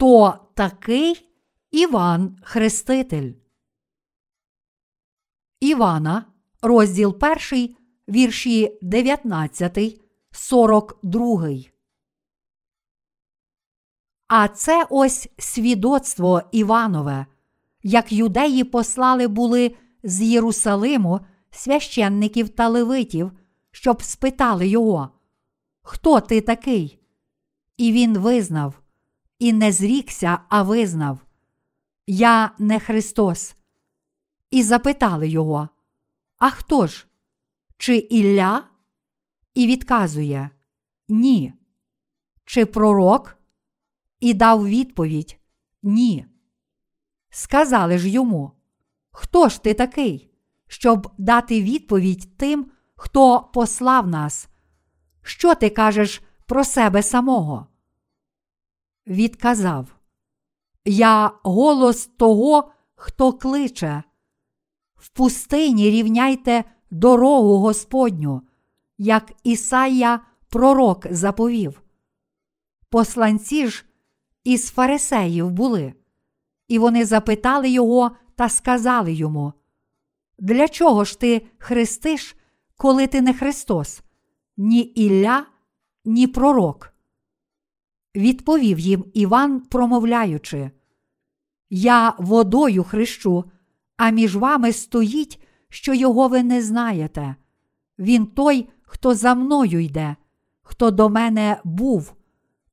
Хто такий Іван Хреститель? Івана, розділ 1, вірші 19, 42. А це ось свідоцтво Іванове, як юдеї послали були з Єрусалиму священників та левитів, щоб спитали його, Хто ти такий? І він визнав, і не зрікся, а визнав Я не Христос. І запитали його, А хто ж? Чи Ілля? І відказує Ні. Чи пророк? І дав відповідь Ні. Сказали ж йому, Хто ж ти такий, щоб дати відповідь тим, хто послав нас? Що ти кажеш про себе самого? Відказав Я голос того, хто кличе. В пустині рівняйте дорогу Господню, як Ісая пророк заповів. Посланці ж із фарисеїв були, і вони запитали його та сказали йому: Для чого ж ти хрестиш, коли ти не Христос, ні Ілля, ні пророк? Відповів їм Іван, промовляючи: Я водою хрещу, а між вами стоїть, що його ви не знаєте. Він той, хто за мною йде, хто до мене був,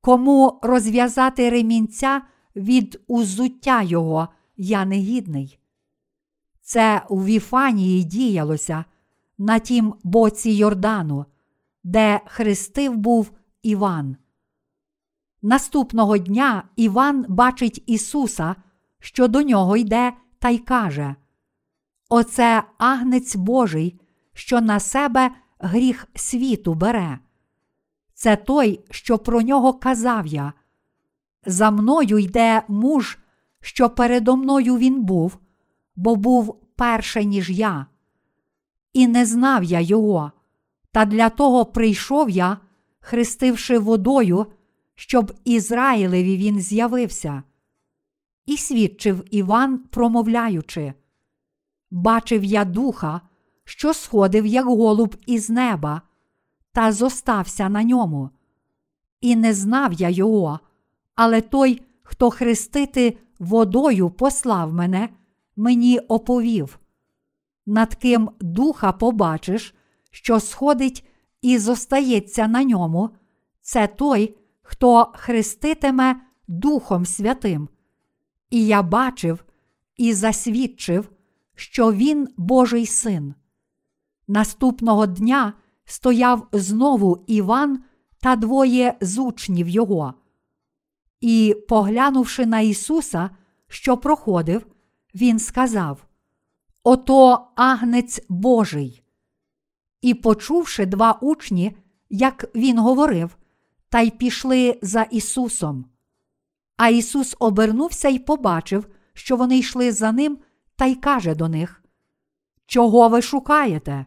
кому розв'язати ремінця від узуття його я негідний. Це у Віфанії діялося на тім боці Йордану, де хрестив був Іван. Наступного дня Іван бачить Ісуса, що до нього йде, та й каже: Оце агнець Божий, що на себе гріх світу бере. Це той, що про нього казав я. За мною йде муж, що передо мною він був, бо був перше, ніж я. І не знав я його, та для того прийшов я, хрестивши водою, щоб Ізраїлеві він з'явився. І свідчив Іван, промовляючи: Бачив я духа, що сходив, як голуб із неба, та зостався на ньому. І не знав я його, але той, хто хрестити водою послав мене, мені оповів. Над ким духа побачиш, що сходить і зостається на ньому, це той, хто хреститиме Духом Святим. І я бачив і засвідчив, що він Божий син. Наступного дня стояв знову Іван та двоє з учнів його. І, поглянувши на Ісуса, що проходив, Він сказав: Ото агнець Божий. І, почувши два учні, як він говорив, та й пішли за Ісусом. А Ісус обернувся і побачив, що вони йшли за ним, та й каже до них: Чого ви шукаєте?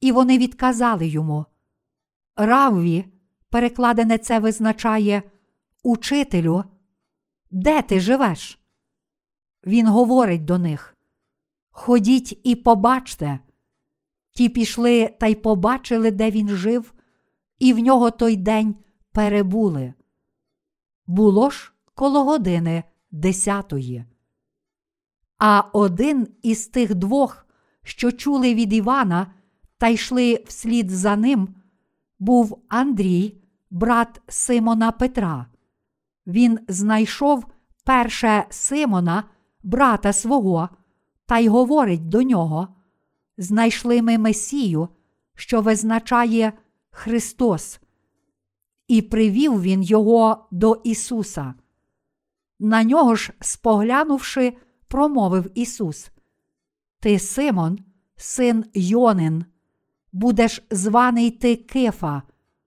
І вони відказали йому. Равві, перекладене це визначає Учителю, де ти живеш? Він говорить до них: Ходіть і побачте. Ті пішли та й побачили, де він жив, і в нього той день перебули. Було ж коло години десятої. А один із тих двох, що чули від Івана та йшли вслід за ним, був Андрій, брат Симона Петра. Він знайшов перше Симона, брата свого, та й говорить до нього: Знайшли ми Месію, що визначає Христос. І привів він його до Ісуса. На нього ж, споглянувши, промовив Ісус: Ти, Симон, син Йонин, будеш званий ти Кифа,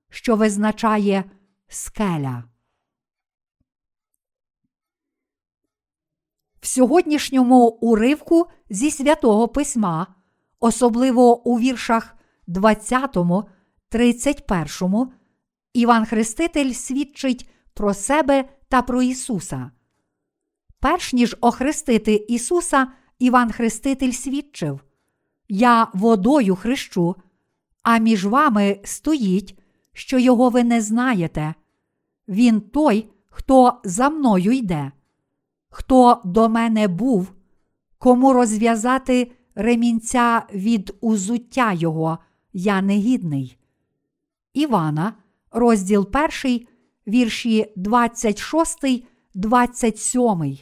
що визначає скеля. В сьогоднішньому уривку зі святого письма, особливо у віршах 20, 31, Іван Хреститель свідчить про себе та про Ісуса. Перш ніж охрестити Ісуса, Іван Хреститель свідчив: Я водою хрещу, а між вами стоїть, що його ви не знаєте. Він той, хто за мною йде, хто до мене був, кому розв'язати ремінця від узуття його, я негідний. Івана, розділ 1, вірші 26, 27.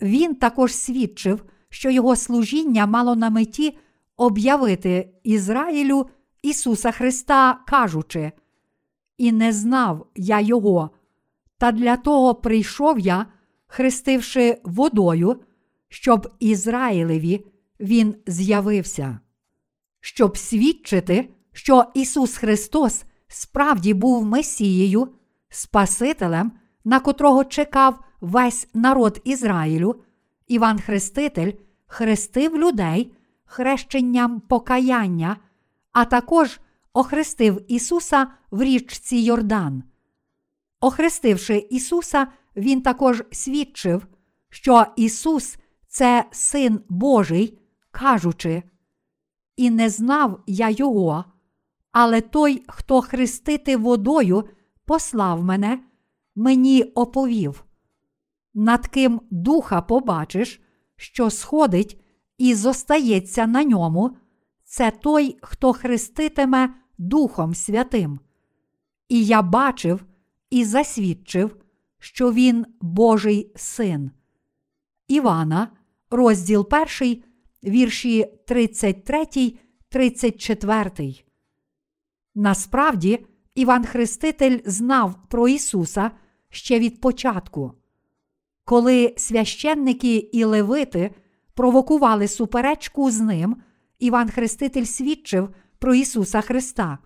Він також свідчив, що його служіння мало на меті об'явити Ізраїлю Ісуса Христа, кажучи, і не знав я Його, та для того прийшов я, хрестивши водою, щоб Ізраїлеві Він з'явився, щоб свідчити, що Ісус Христос справді був Месією, Спасителем, на котрого чекав весь народ Ізраїлю, Іван Хреститель хрестив людей хрещенням покаяння, а також охрестив Ісуса в річці Йордан. Охрестивши Ісуса, Він також свідчив, що Ісус це Син Божий, кажучи, і не знав я Його, але той, хто хрестити водою, послав мене, мені оповів. Над ким духа побачиш, що сходить і зостається на ньому, це той, хто хреститиме Духом Святим. І я бачив і засвідчив, що він Божий син. Івана, розділ 1, вірші 33, 34. Насправді, Іван Хреститель знав про Ісуса ще від початку. Коли священники і левити провокували суперечку з ним, Іван Хреститель свідчив про Ісуса Христа.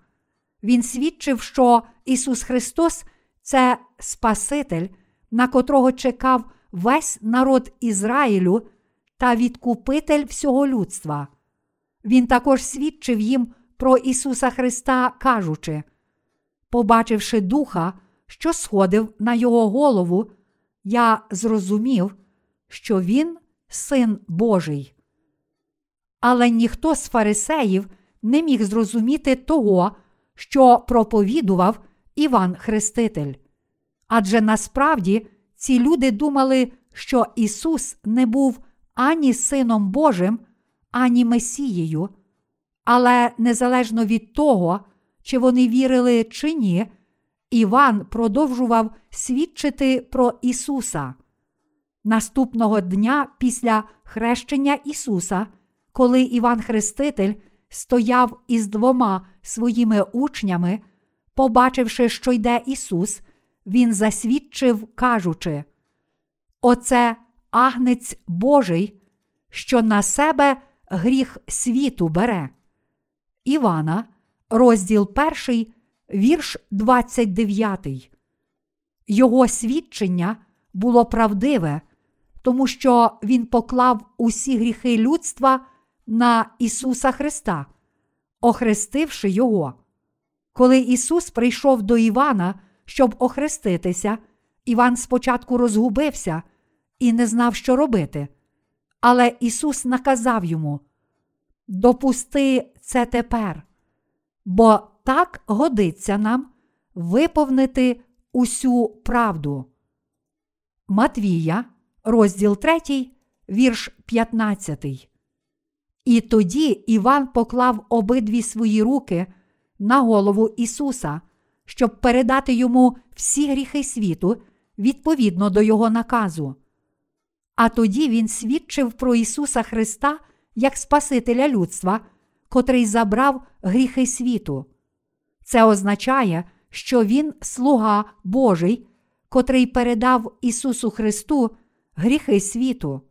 Він свідчив, що Ісус Христос це Спаситель, на котрого чекав весь народ Ізраїлю та відкупитель всього людства. Він також свідчив їм про Ісуса Христа, кажучи, побачивши духа, що сходив на його голову, я зрозумів, що Він син Божий. Але ніхто з фарисеїв не міг зрозуміти того, що проповідував Іван Хреститель. Адже насправді ці люди думали, що Ісус не був ані Сином Божим, ані Месією, але незалежно від того, чи вони вірили чи ні, Іван продовжував свідчити про Ісуса. Наступного дня після хрещення Ісуса, коли Іван Хреститель стояв із двома своїми учнями, побачивши, що йде Ісус, Він засвідчив, кажучи: Оце агнець Божий, що на себе гріх світу бере. Івана, розділ 1, вірш 29. Його свідчення було правдиве, тому що Він поклав усі гріхи людства на Ісуса Христа, охрестивши Його. Коли Ісус прийшов до Івана, щоб охреститися, Іван спочатку розгубився і не знав, що робити. Але Ісус наказав йому: Допусти це тепер, бо так годиться нам виповнити усю правду. Матвія, розділ 3, вірш 15. І тоді Іван поклав обидві свої руки на голову Ісуса, щоб передати йому всі гріхи світу відповідно до Його наказу. А тоді він свідчив про Ісуса Христа як Спасителя людства, котрий забрав гріхи світу. Це означає, що Він слуга Божий, котрий передав Ісусу Христу гріхи світу.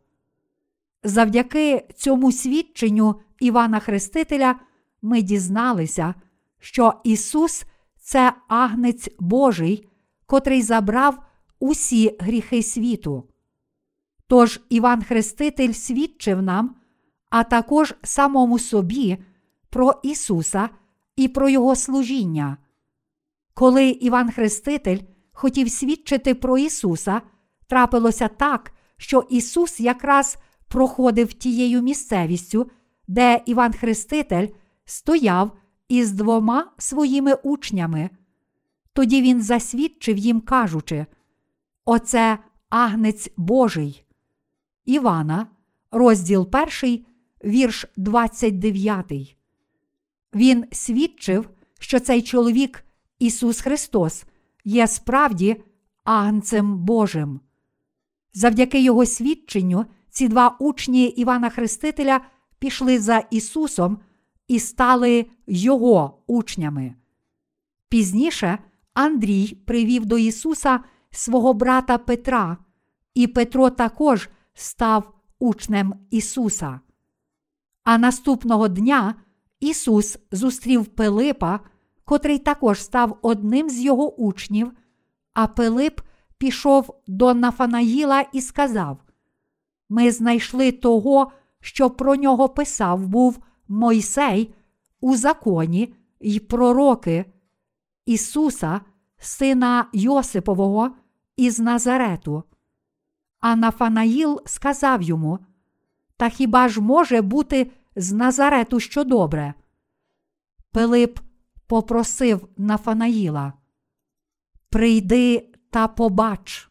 Завдяки цьому свідченню Івана Хрестителя ми дізналися, що Ісус це агнець Божий, котрий забрав усі гріхи світу. Тож Іван Хреститель свідчив нам, а також самому собі про Ісуса і про Його служіння. Коли Іван Хреститель хотів свідчити про Ісуса, трапилося так, що Ісус якраз проходив тією місцевістю, де Іван Хреститель стояв із двома своїми учнями. Тоді він засвідчив їм, кажучи: Оце агнець Божий. Івана, розділ 1, вірш 29. Він свідчив, що цей чоловік, Ісус Христос, є справді агнцем Божим. Завдяки Його свідченню, ці два учні Івана Хрестителя пішли за Ісусом і стали Його учнями. Пізніше Андрій привів до Ісуса свого брата Петра, і Петро також став учнем Ісуса. А наступного дня Ісус зустрів Пилипа, котрий також став одним з його учнів, а Пилип пішов до Нафанаїла і сказав: Ми знайшли того, що про нього писав був Мойсей у законі й пророки, Ісуса, сина Йосипового, із Назарету. А Нафанаїл сказав йому: Та хіба ж може бути з Назарету що добре? Пилип попросив Нафанаїла: Прийди та побач.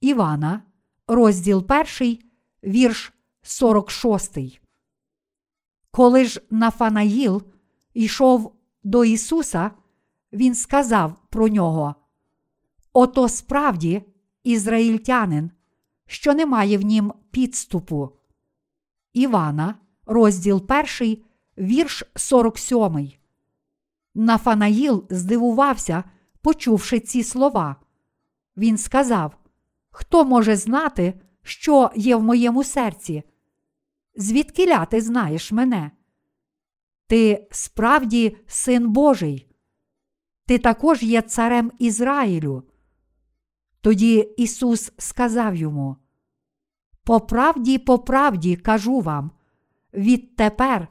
Івана, розділ 1, вірш 46. Коли ж Нафанаїл йшов до Ісуса, Він сказав про нього: Ото справді ізраїльтянин, що немає в нім підступу. Івана, розділ 1, вірш 47. Нафанаїл здивувався, почувши ці слова. Він сказав: Хто може знати, що є в моєму серці? Звідкиля ти знаєш мене? Ти справді син Божий. Ти також є царем Ізраїлю. Тоді Ісус сказав йому: По правді, по правді кажу вам, відтепер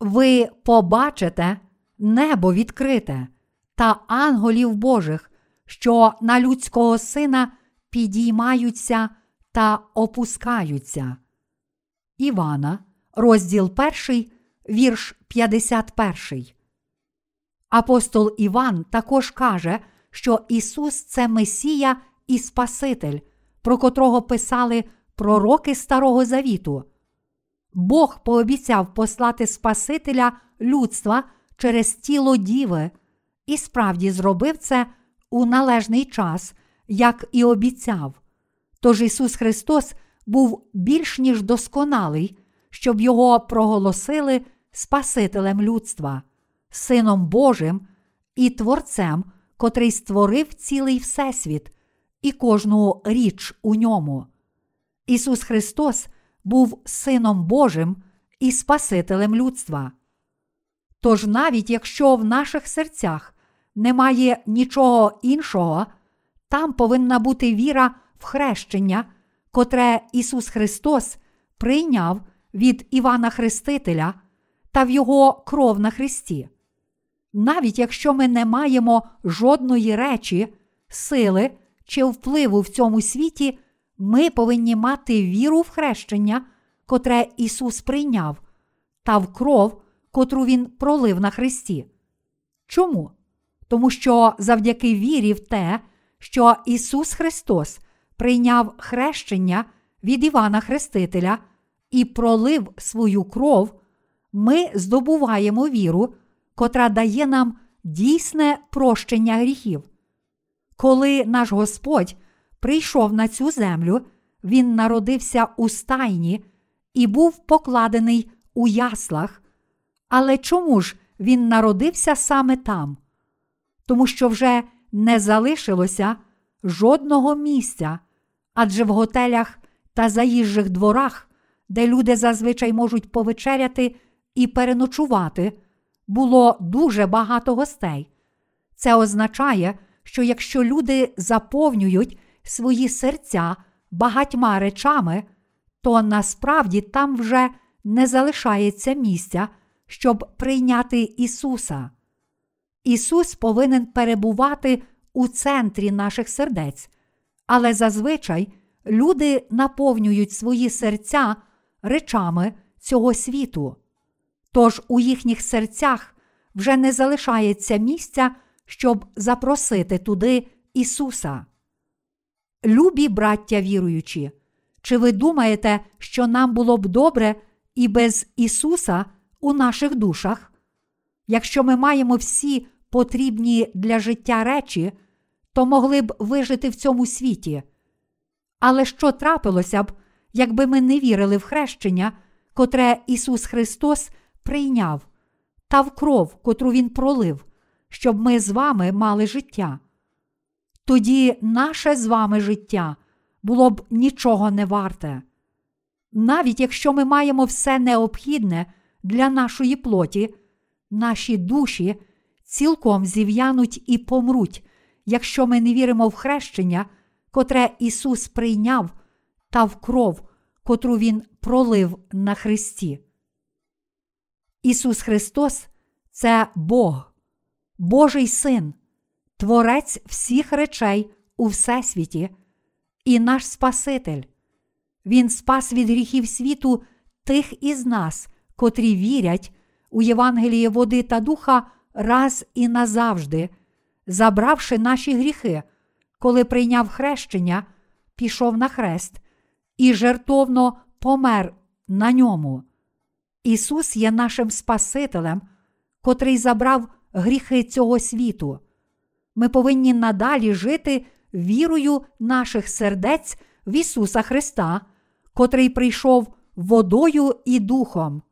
ви побачите небо відкрите та ангелів Божих, що на людського сина підіймаються та опускаються. Івана, розділ 1, вірш 51. Апостол Іван також каже, що Ісус це Месія і Спаситель, про котрого писали пророки Старого Завіту. Бог пообіцяв послати Спасителя людства через тіло Діви, і справді зробив це у належний час, як і обіцяв. Тож Ісус Христос був більш ніж досконалий, щоб Його проголосили Спасителем людства, Сином Божим і Творцем, котрий створив цілий Всесвіт і кожну річ у ньому. Ісус Христос був Сином Божим і Спасителем людства. Тож навіть якщо в наших серцях немає нічого іншого, там повинна бути віра в хрещення, котре Ісус Христос прийняв від Івана Хрестителя та в Його кров на Христі. Навіть якщо ми не маємо жодної речі, сили чи впливу в цьому світі, ми повинні мати віру в хрещення, котре Ісус прийняв, та в кров, котру Він пролив на Христі. Чому? Тому що завдяки вірі в те, що Ісус Христос прийняв хрещення від Івана Хрестителя і пролив свою кров, ми здобуваємо віру, котра дає нам дійсне прощення гріхів. Коли наш Господь прийшов на цю землю, Він народився у стайні і був покладений у яслах. Але чому ж він народився саме там? Тому що вже не залишилося жодного місця, адже в готелях та заїжджих дворах, де люди зазвичай можуть повечеряти і переночувати, було дуже багато гостей. Це означає, що якщо люди заповнюють свої серця багатьма речами, то насправді там вже не залишається місця, щоб прийняти Ісуса. Ісус повинен перебувати у центрі наших сердець, але зазвичай люди наповнюють свої серця речами цього світу. Тож у їхніх серцях вже не залишається місця, щоб запросити туди Ісуса. Любі браття віруючі, чи ви думаєте, що нам було б добре і без Ісуса у наших душах? Якщо ми маємо всі потрібні для життя речі, то могли б вижити в цьому світі. Але що трапилося б, якби ми не вірили в хрещення, котре Ісус Христос прийняв, та в кров, котру Він пролив, щоб ми з вами мали життя? Тоді наше з вами життя було б нічого не варте. Навіть якщо ми маємо все необхідне для нашої плоті, наші душі цілком зів'януть і помруть, якщо ми не віримо в хрещення, котре Ісус прийняв, та в кров, котру Він пролив на Христі. Ісус Христос це Бог, Божий Син, Творець всіх речей у Всесвіті і наш Спаситель. Він спас від гріхів світу тих із нас, котрі вірять у Євангеліє води та духа раз і назавжди, забравши наші гріхи, коли прийняв хрещення, пішов на хрест і жертовно помер на ньому. Ісус є нашим Спасителем, котрий забрав гріхи цього світу. Ми повинні надалі жити вірою наших сердець в Ісуса Христа, котрий прийшов водою і духом.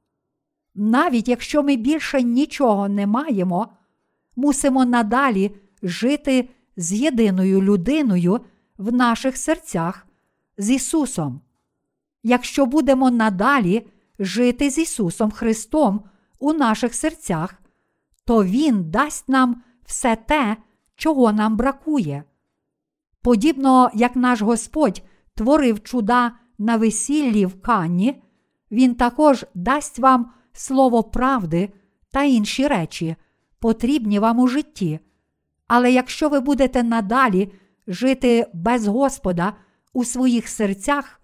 Навіть якщо ми більше нічого не маємо, мусимо надалі жити з єдиною людиною в наших серцях з Ісусом. Якщо будемо надалі жити з Ісусом Христом у наших серцях, то Він дасть нам все те, чого нам бракує. Подібно як наш Господь творив чуда на весіллі в Канні, Він також дасть вам слово правди та інші речі, потрібні вам у житті. Але якщо ви будете надалі жити без Господа у своїх серцях,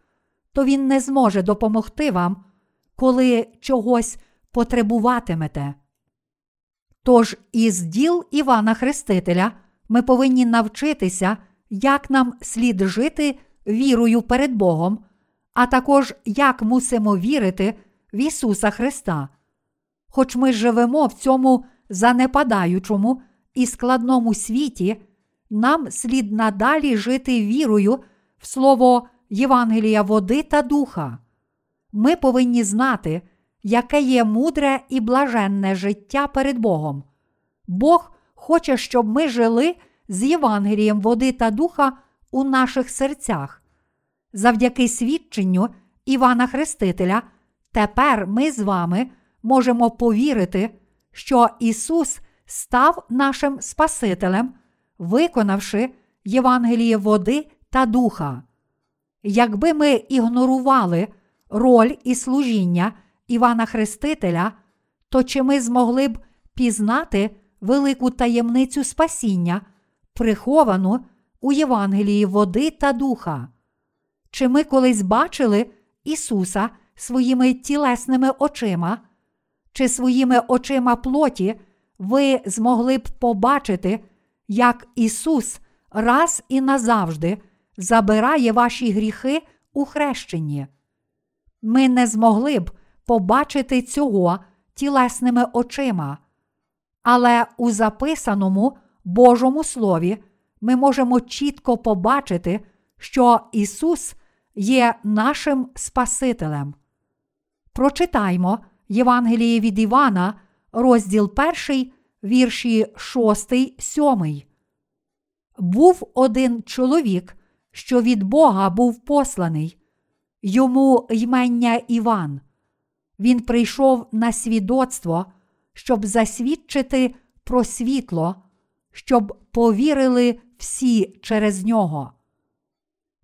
то Він не зможе допомогти вам, коли чогось потребуватимете. Тож із діл Івана Хрестителя ми повинні навчитися, як нам слід жити вірою перед Богом, а також як мусимо вірити в Ісуса Христа. Хоч ми живемо в цьому занепадаючому і складному світі, нам слід надалі жити вірою в Слово Євангелія води та духа. Ми повинні знати, яке є мудре і блаженне життя перед Богом. Бог хоче, щоб ми жили з Євангелієм води та духа у наших серцях. Завдяки свідченню Івана Хрестителя, тепер ми з вами можемо повірити, що Ісус став нашим Спасителем, виконавши Євангеліє води та духа. Якби ми ігнорували роль і служіння Івана Хрестителя, то чи ми змогли б пізнати велику таємницю спасіння, приховану у Євангелії води та духа? Чи ми колись бачили Ісуса своїми тілесними очима? Чи своїми очима плоті ви змогли б побачити, як Ісус раз і назавжди забирає ваші гріхи у хрещенні? Ми не змогли б побачити цього тілесними очима, але у записаному Божому Слові ми можемо чітко побачити, що Ісус є нашим Спасителем. Прочитаймо Євангеліє від Івана, розділ 1, вірші 6, 7. Був один чоловік, що від Бога був посланий, йому ймення Іван. Він прийшов на свідоцтво, щоб засвідчити про світло, щоб повірили всі через нього.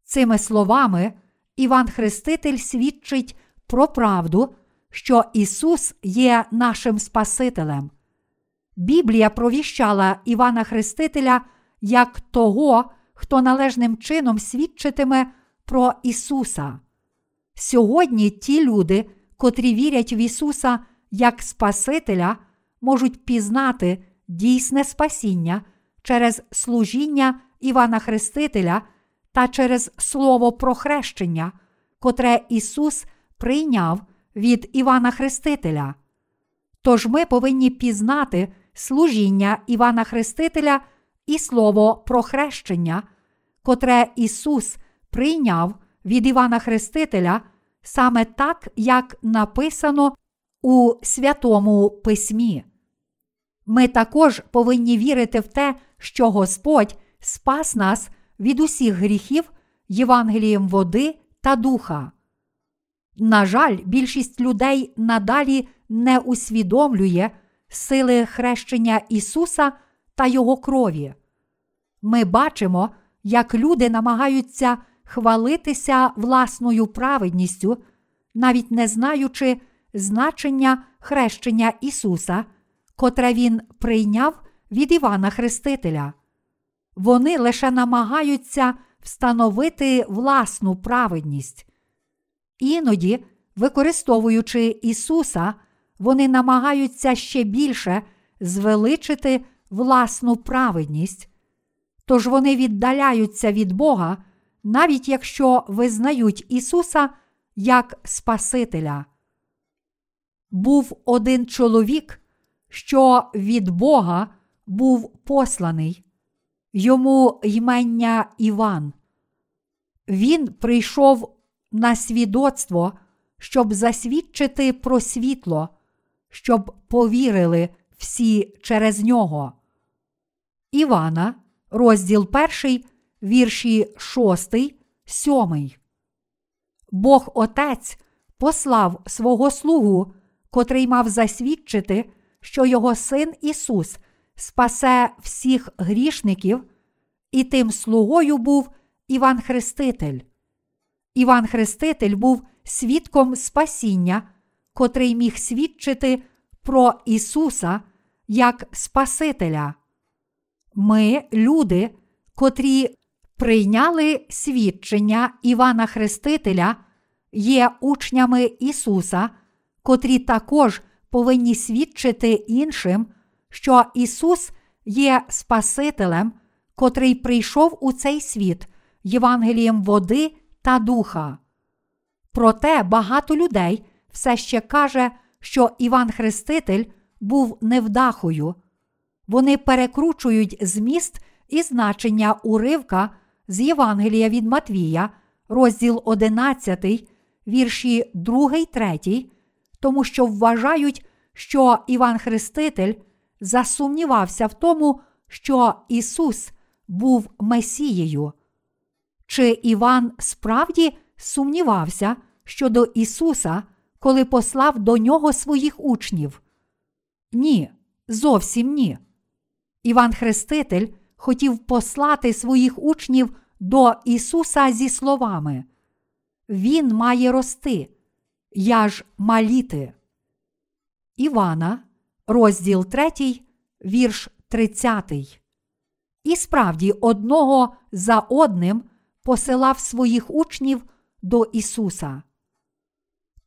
Цими словами Іван Хреститель свідчить про правду, що Ісус є нашим Спасителем. Біблія провіщала Івана Хрестителя як того, хто належним чином свідчитиме про Ісуса. Сьогодні ті люди, котрі вірять в Ісуса як Спасителя, можуть пізнати дійсне спасіння через служіння Івана Хрестителя та через Слово про хрещення, котре Ісус прийняв від Івана Хрестителя. Тож ми повинні пізнати служіння Івана Хрестителя і Слово про хрещення, котре Ісус прийняв від Івана Хрестителя саме так, як написано у Святому Письмі. Ми також повинні вірити в те, що Господь спас нас від усіх гріхів Євангелієм води та духа. На жаль, більшість людей надалі не усвідомлює сили хрещення Ісуса та Його крові. Ми бачимо, як люди намагаються хвалитися власною праведністю, навіть не знаючи значення хрещення Ісуса, котре Він прийняв від Івана Хрестителя. Вони лише намагаються встановити власну праведність. Іноді, використовуючи Ісуса, вони намагаються ще більше звеличити власну праведність, тож вони віддаляються від Бога, навіть якщо визнають Ісуса як Спасителя. Був один чоловік, що від Бога був посланий, йому ймення Іван. Він прийшов на свідоцтво, щоб засвідчити про світло, щоб повірили всі через нього. Івана, розділ 1, вірші 6, 7. Бог Отець послав свого слугу, котрий мав засвідчити, що його син Ісус спасе всіх грішників, і тим слугою був Іван Хреститель. Іван Хреститель був свідком спасіння, котрий міг свідчити про Ісуса як Спасителя. Ми, люди, котрі прийняли свідчення Івана Хрестителя, є учнями Ісуса, котрі також повинні свідчити іншим, що Ісус є Спасителем, котрий прийшов у цей світ Євангелієм води та духа. Проте багато людей все ще каже, що Іван Хреститель був невдахою. Вони перекручують зміст і значення уривка з Євангелія від Матвія, розділ 11, вірші 2, 3, тому що вважають, що Іван Хреститель засумнівався в тому, що Ісус був Месією. Чи Іван справді сумнівався щодо Ісуса, коли послав до нього своїх учнів? Ні, зовсім ні. Іван Хреститель хотів послати своїх учнів до Ісуса зі словами: Він має рости, я ж маліти. Івана, розділ 3, вірш 30. І справді одного за одним посилав своїх учнів до Ісуса.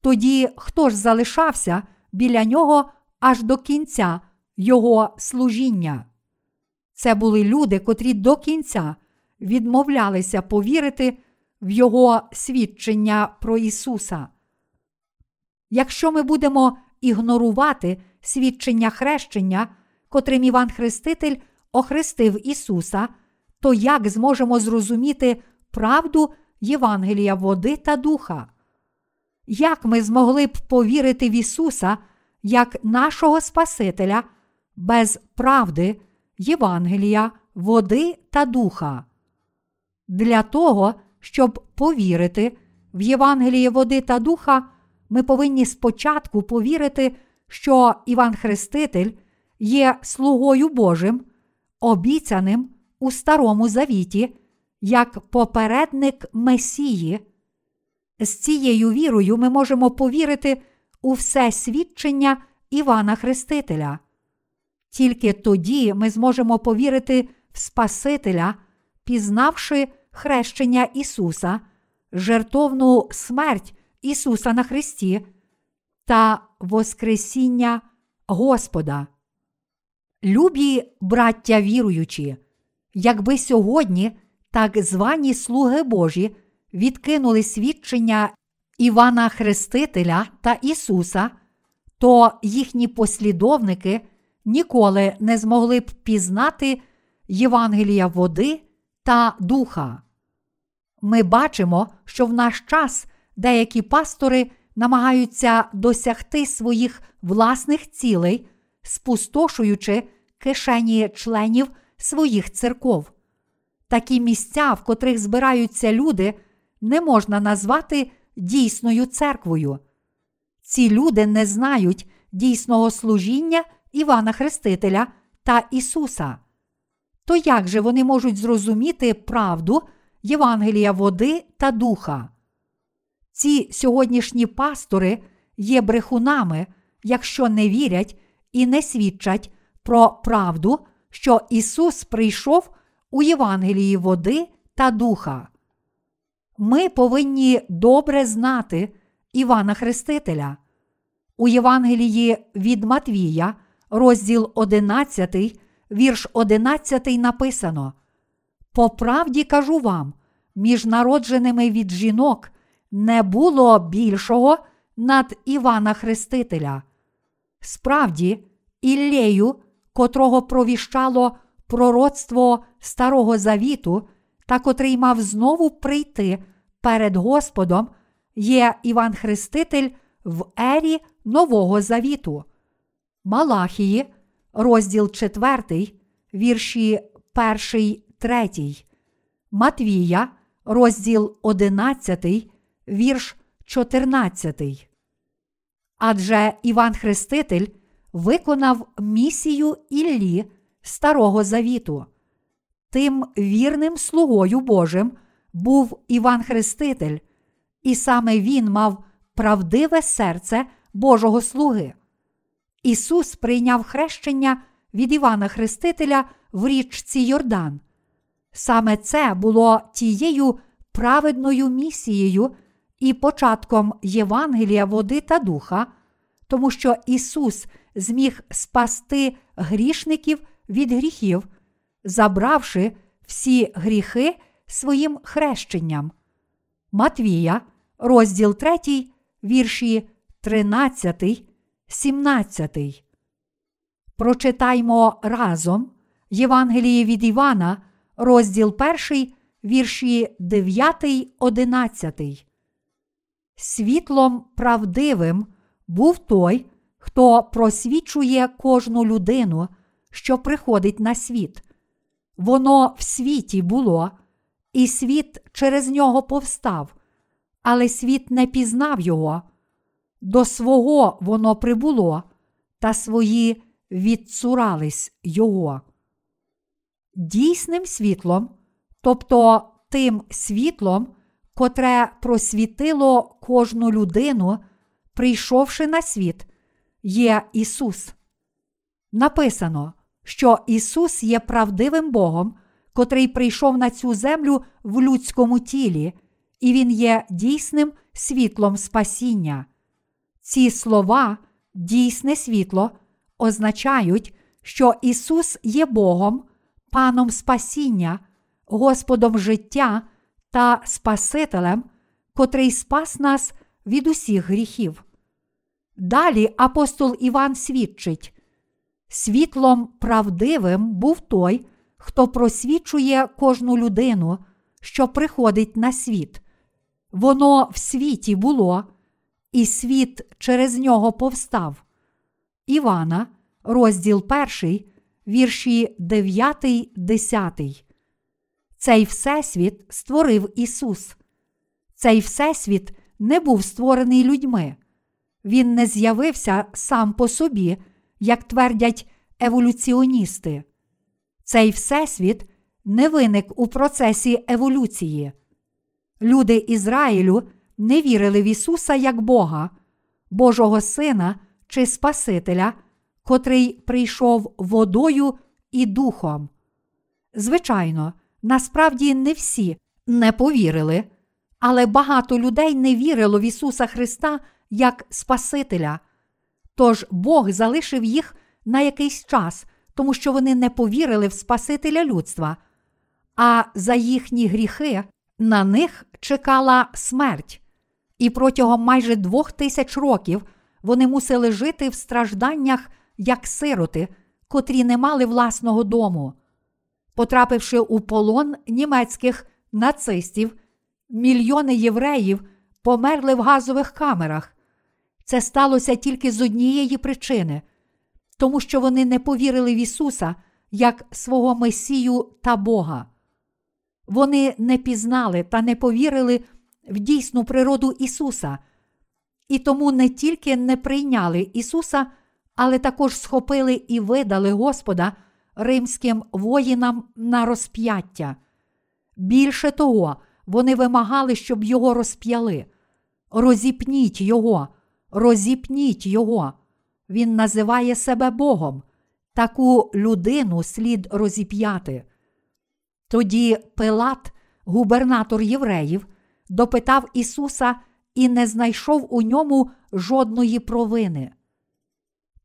Тоді хто ж залишався біля нього аж до кінця Його служіння? Це були люди, котрі до кінця відмовлялися повірити в Його свідчення про Ісуса. Якщо ми будемо ігнорувати свідчення хрещення, котрим Іван Хреститель охрестив Ісуса, то як зможемо зрозуміти правду Євангелія води та духа? Як ми змогли б повірити в Ісуса як нашого Спасителя без правди Євангелія, води та духа? Для того, щоб повірити в Євангеліє води та духа, ми повинні спочатку повірити, що Іван Хреститель є слугою Божим, обіцяним у Старому Завіті як попередник Месії. З цією вірою ми можемо повірити у все свідчення Івана Хрестителя. Тільки тоді ми зможемо повірити в Спасителя, пізнавши хрещення Ісуса, жертовну смерть Ісуса на Христі та Воскресіння Господа. Любі браття віруючі, якби сьогодні так звані слуги Божі відкинули свідчення Івана Хрестителя та Ісуса, то їхні послідовники ніколи не змогли б пізнати Євангелія води та духа. Ми бачимо, що в наш час деякі пастори намагаються досягти своїх власних цілей, спустошуючи кишені членів своїх церков. Такі місця, в котрих збираються люди, не можна назвати дійсною церквою. Ці люди не знають дійсного служіння Івана Хрестителя та Ісуса. То як же вони можуть зрозуміти правду Євангелія води та духа? Ці сьогоднішні пастори є брехунами, якщо не вірять і не свідчать про правду, що Ісус прийшов у Євангелії води та духа. Ми повинні добре знати Івана Хрестителя. У Євангелії від Матвія, розділ 11, вірш 11 написано: По правді кажу вам, між народженими від жінок не було більшого над Івана Хрестителя. Справді, Іллею, котрого провіщало пророцтво Старого Завіту, та котрий мав знову прийти перед Господом, є Іван Хреститель в ері Нового Завіту. Малахії, розділ 4, вірші 1, 3. Матвія, розділ 11, вірш 14. Адже Іван Хреститель виконав місію Іллі Старого Завіту. Тим вірним слугою Божим був Іван Хреститель, і саме він мав правдиве серце Божого слуги. Ісус прийняв хрещення від Івана Хрестителя в річці Йордан. Саме це було тією праведною місією і початком Євангелія води та духа, тому що Ісус зміг спасти грішників від гріхів, забравши всі гріхи своїм хрещенням. Матвія, розділ 3, вірші 13, 17. Прочитаймо разом Євангеліє від Івана, розділ 1, вірші 9, 11. Світлом правдивим був той, хто просвічує кожну людину, що приходить на світ. Воно в світі було, і світ через нього повстав, але світ не пізнав його. До свого воно прибуло, та свої відцурались його. Дійсним світлом, тобто тим світлом, котре просвітило кожну людину, прийшовши на світ, є Ісус. Написано, що Ісус є правдивим Богом, котрий прийшов на цю землю в людському тілі, і Він є дійсним світлом спасіння. Ці слова, дійсне світло, означають, що Ісус є Богом, Паном Спасіння, Господом життя та Спасителем, котрий спас нас від усіх гріхів. Далі апостол Іван свідчить: світлом правдивим був той, хто просвічує кожну людину, що приходить на світ. Воно в світі було, і світ через нього повстав. Івана, розділ 1, вірші 9, 10. Цей Всесвіт створив Ісус. Цей Всесвіт не був створений людьми. Він не з'явився сам по собі, як твердять еволюціоністи. Цей Всесвіт не виник у процесі еволюції. Люди Ізраїлю не вірили в Ісуса як Бога, Божого Сина чи Спасителя, котрий прийшов водою і духом. Звичайно, насправді не всі не повірили, але багато людей не вірило в Ісуса Христа як Спасителя. Тож Бог залишив їх на якийсь час, тому що вони не повірили в Спасителя людства, а за їхні гріхи на них чекала смерть. І протягом майже двох тисяч років вони мусили жити в стражданнях як сироти, котрі не мали власного дому. Потрапивши у полон німецьких нацистів, мільйони євреїв померли в газових камерах. Це сталося тільки з однієї причини, тому що вони не повірили в Ісуса як свого Месію та Бога. Вони не пізнали та не повірили в дійсну природу Ісуса, і тому не тільки не прийняли Ісуса, але також схопили і видали Господа римським воїнам на розп'яття. Більше того, вони вимагали, щоб його розп'яли. Розіпніть його, розіпніть його. Він називає себе Богом. Таку людину слід розіп'яти. Тоді Пилат, губернатор євреїв, допитав Ісуса і не знайшов у ньому жодної провини.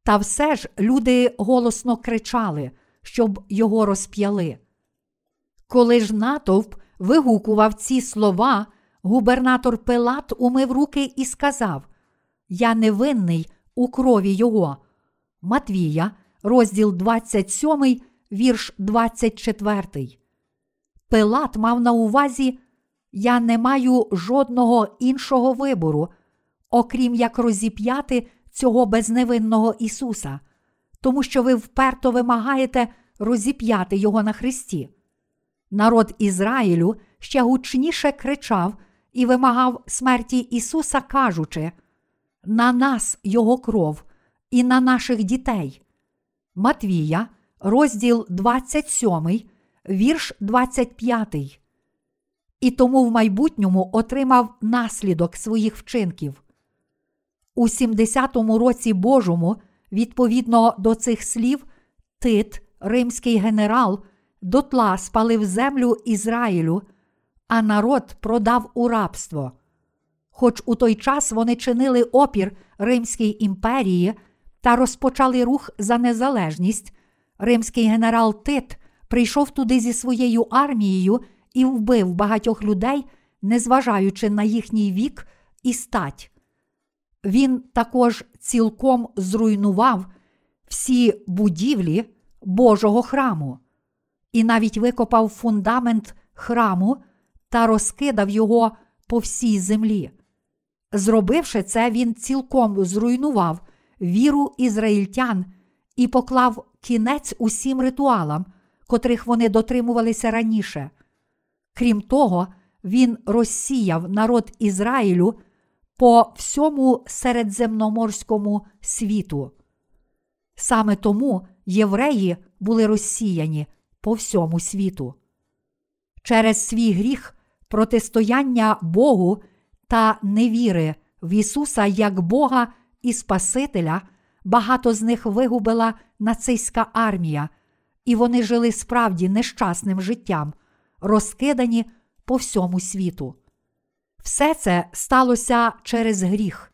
Та все ж люди голосно кричали, щоб його розп'яли. Коли ж натовп вигукував ці слова, губернатор Пилат умив руки і сказав: Я невинний у крові його. Матвія, розділ 27, вірш 24. Пилат мав на увазі, я не маю жодного іншого вибору, окрім як розіп'яти цього безневинного Ісуса, тому що ви вперто вимагаєте розіп'яти Його на Христі. Народ Ізраїлю ще гучніше кричав і вимагав смерті Ісуса, кажучи: на нас Його кров і на наших дітей. Матвія, розділ 27, вірш 25. І тому в майбутньому отримав наслідок своїх вчинків. У 70-му році Божому, відповідно до цих слів, Тит, римський генерал, дотла спалив землю Ізраїлю, а народ продав у рабство. Хоч у той час вони чинили опір Римській імперії та розпочали рух за незалежність, римський генерал Тит прийшов туди зі своєю армією і вбив багатьох людей, незважаючи на їхній вік і стать. Він також цілком зруйнував всі будівлі Божого храму і навіть викопав фундамент храму та розкидав його по всій землі. Зробивши це, він цілком зруйнував віру ізраїльтян і поклав кінець усім ритуалам, котрих вони дотримувалися раніше. Крім того, він розсіяв народ Ізраїлю по всьому середземноморському світу. Саме тому євреї були розсіяні по всьому світу. Через свій гріх протистояння Богу та невіри в Ісуса як Бога і Спасителя, багато з них вигубила нацистська армія, і вони жили справді нещасним життям, розкидані по всьому світу. Все це сталося через гріх,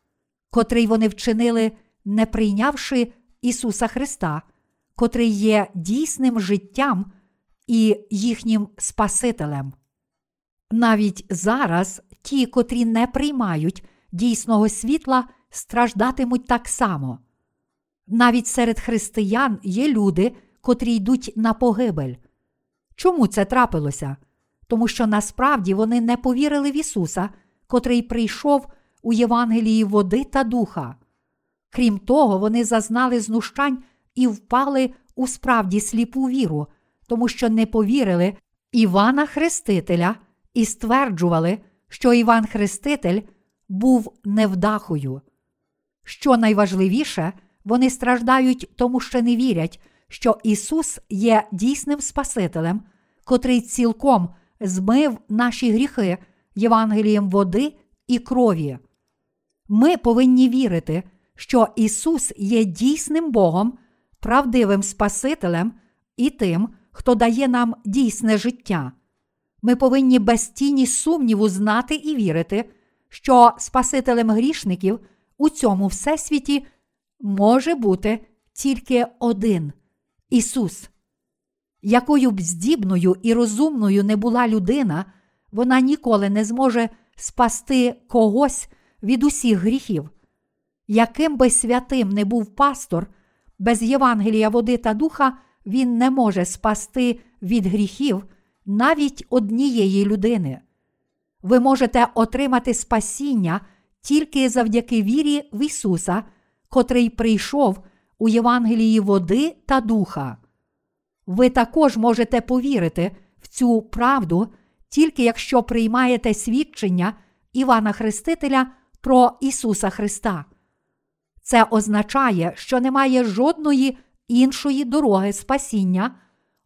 котрий вони вчинили, не прийнявши Ісуса Христа, котрий є дійсним життям і їхнім Спасителем. Навіть зараз ті, котрі не приймають дійсного світла, страждатимуть так само. Навіть серед християн є люди, котрі йдуть на погибель. Чому це трапилося? Тому що насправді вони не повірили в Ісуса, котрий прийшов у Євангелії води та духа. Крім того, вони зазнали знущань і впали у справді сліпу віру, тому що не повірили Івана Хрестителя і стверджували, що Іван Хреститель був невдахою. Що найважливіше, вони страждають, тому що не вірять, що Ісус є дійсним Спасителем, котрий цілком змив наші гріхи Євангелієм води і крові. Ми повинні вірити, що Ісус є дійсним Богом, правдивим Спасителем і тим, хто дає нам дійсне життя. Ми повинні без тіні сумніву знати і вірити, що Спасителем грішників у цьому всесвіті може бути тільки один Ісус. Якою б здібною і розумною не була людина, вона ніколи не зможе спасти когось від усіх гріхів. Яким би святим не був пастор, без Євангелія води та духа він не може спасти від гріхів навіть однієї людини. Ви можете отримати спасіння тільки завдяки вірі в Ісуса, котрий прийшов у Євангелії води та духа. Ви також можете повірити в цю правду, тільки якщо приймаєте свідчення Івана Хрестителя про Ісуса Христа. Це означає, що немає жодної іншої дороги спасіння,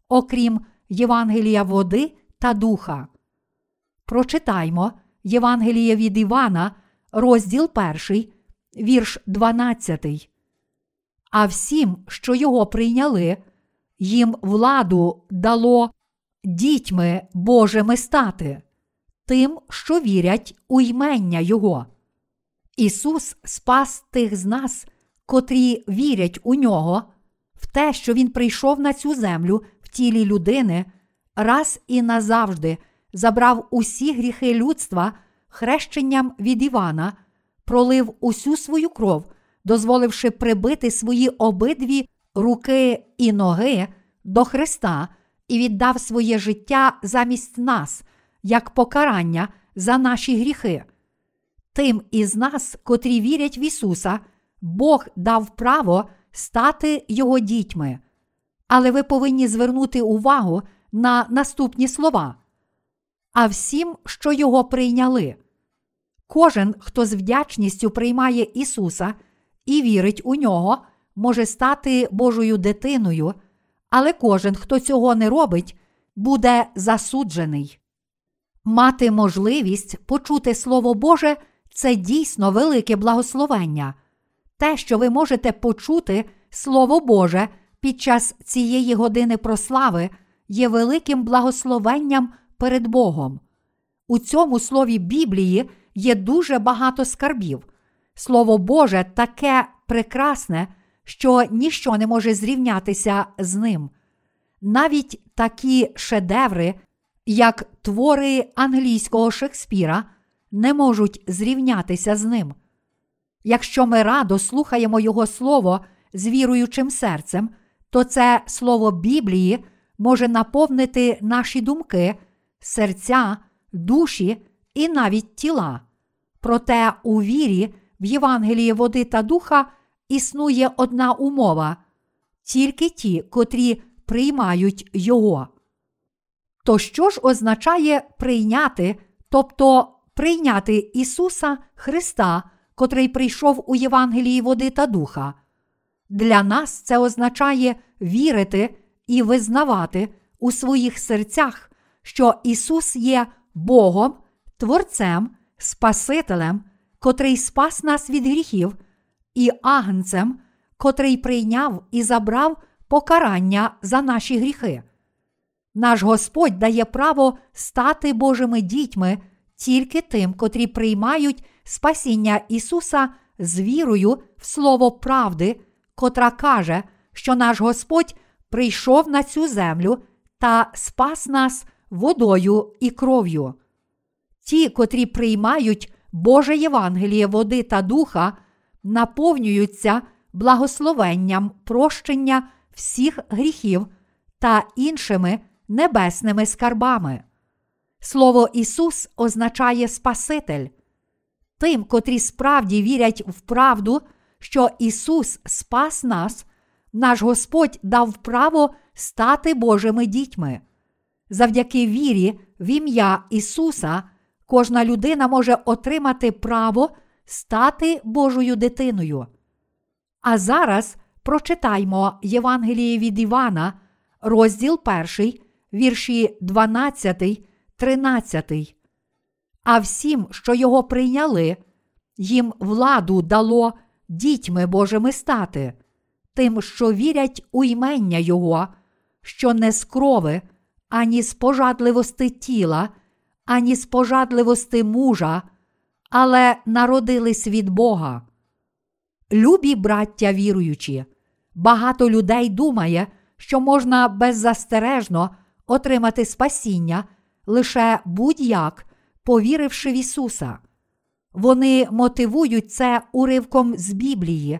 окрім Євангелія води та духа. Прочитаймо Євангеліє від Івана, розділ 1, вірш 12. А всім, що його прийняли, їм владу дало дітьми Божими стати, тим, що вірять у ймення Його. Ісус спас тих з нас, котрі вірять у нього, в те, що Він прийшов на цю землю в тілі людини, раз і назавжди забрав усі гріхи людства хрещенням від Івана, пролив усю свою кров, дозволивши прибити свої обидві руки і ноги до Христа і віддав своє життя замість нас, як покарання за наші гріхи. Тим із нас, котрі вірять в Ісуса, Бог дав право стати Його дітьми. Але ви повинні звернути увагу на наступні слова. А всім, що Його прийняли. Кожен, хто з вдячністю приймає Ісуса і вірить у нього, може стати Божою дитиною, але кожен, хто цього не робить, буде засуджений. Мати можливість почути Слово Боже це дійсно велике благословення. Те, що ви можете почути Слово Боже під час цієї години прослави, є великим благословенням перед Богом. У цьому слові Біблії є дуже багато скарбів. Слово Боже таке прекрасне, що ніщо не може зрівнятися з ним. Навіть такі шедеври, як твори англійського Шекспіра, не можуть зрівнятися з ним. Якщо ми радо слухаємо Його Слово з віруючим серцем, то це Слово Біблії може наповнити наші думки, серця, душі і навіть тіла. Проте у вірі в Євангелії води та духа існує одна умова тільки ті, котрі приймають Його. То що ж означає прийняти, тобто прийняти Ісуса Христа, котрий прийшов у Євангелії води та духа? Для нас це означає вірити і визнавати у своїх серцях, що Ісус є Богом, Творцем, Спасителем, котрий спас нас від гріхів, і агнцем, котрий прийняв і забрав покарання за наші гріхи. Наш Господь дає право стати Божими дітьми тільки тим, котрі приймають спасіння Ісуса з вірою в Слово правди, котра каже, що наш Господь прийшов на цю землю та спас нас водою і кров'ю. Ті, котрі приймають Боже Євангеліє води та духа, наповнюються благословенням прощення всіх гріхів та іншими небесними скарбами. Слово Ісус означає Спаситель. Тим, котрі справді вірять в правду, що Ісус спас нас, наш Господь дав право стати Божими дітьми. Завдяки вірі в ім'я Ісуса, кожна людина може отримати право стати Божою дитиною. А зараз прочитаймо Євангеліє від Івана, розділ 1, вірші 12, 13. А всім, що його прийняли, їм владу дало дітьми Божими стати, тим, що вірять у ймення Його, що не з крови, ані з пожадливости тіла, ані з пожадливости мужа, але народились від Бога. Любі браття віруючі, багато людей думає, що можна беззастережно отримати спасіння лише будь-як, повіривши в Ісуса. Вони мотивують це уривком з Біблії,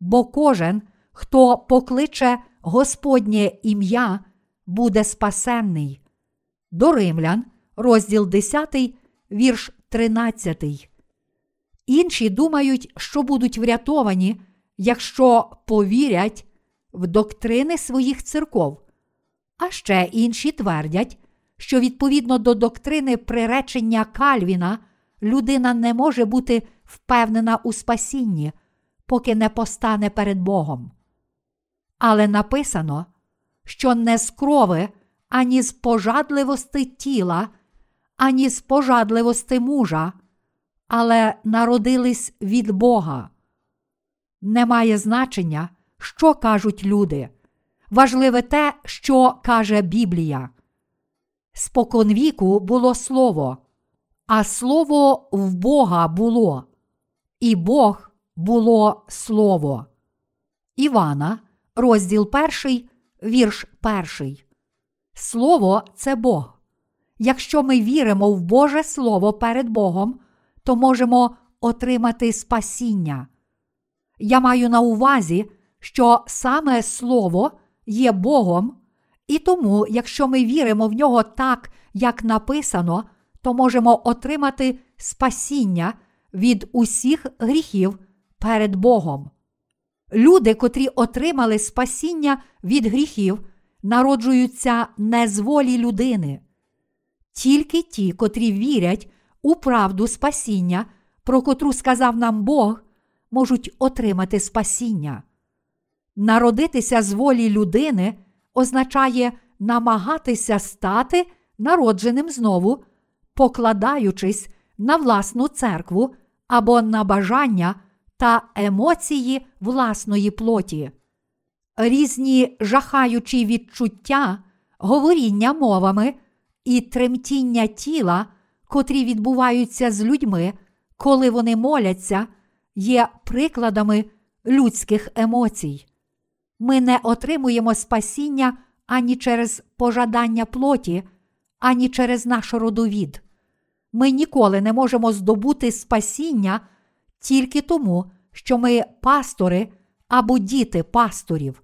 бо кожен, хто покличе Господнє ім'я, буде спасенний. До Римлян, розділ 10, вірш 13. Інші думають, що будуть врятовані, якщо повірять в доктрини своїх церков. А ще інші твердять, що відповідно до доктрини приречення Кальвіна людина не може бути впевнена у спасінні, поки не постане перед Богом. Але написано, що не з крови, ані з пожадливости тіла, ані з пожадливости мужа, але народились від Бога. Немає значення, що кажуть люди. Важливе те, що каже Біблія. Споконвіку було слово, а слово в Бога було, і Бог було Слово. Івана, розділ перший, вірш перший. Слово це Бог. Якщо ми віримо в Боже Слово перед Богом, то можемо отримати спасіння. Я маю на увазі, що саме Слово є Богом, і тому, якщо ми віримо в нього так, як написано, то можемо отримати спасіння від усіх гріхів перед Богом. Люди, котрі отримали спасіння від гріхів, народжуються не з волі людини. Тільки ті, котрі вірять у правду спасіння, про котру сказав нам Бог, можуть отримати спасіння. Народитися з волі людини означає намагатися стати народженим знову, покладаючись на власну церкву або на бажання та емоції власної плоті. Різні жахаючі відчуття, говоріння мовами і тремтіння тіла, котрі відбуваються з людьми, коли вони моляться, є прикладами людських емоцій. Ми не отримуємо спасіння ані через пожадання плоті, ані через наш родовід. Ми ніколи не можемо здобути спасіння тільки тому, що ми пастори або діти пасторів.